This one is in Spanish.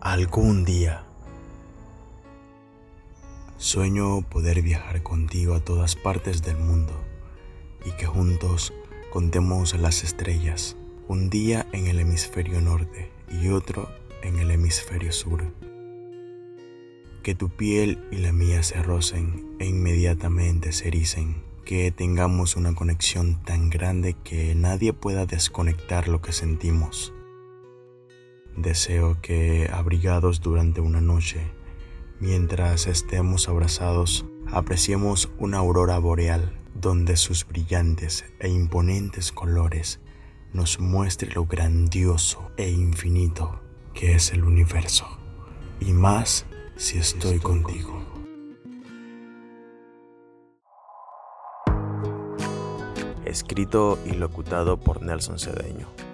algún día. Sueño poder viajar contigo a todas partes del mundo y que juntos contemos las estrellas, un día en el hemisferio norte y otro en el hemisferio sur. Que tu piel y la mía se rocen e inmediatamente se ericen, que tengamos una conexión tan grande que nadie pueda desconectar lo que sentimos Deseo que, abrigados durante una noche, mientras estemos abrazados, apreciemos una aurora boreal donde sus brillantes e imponentes colores nos muestre lo grandioso e infinito que es el universo, y más si estoy contigo. Escrito y locutado por Nelson Cedeño.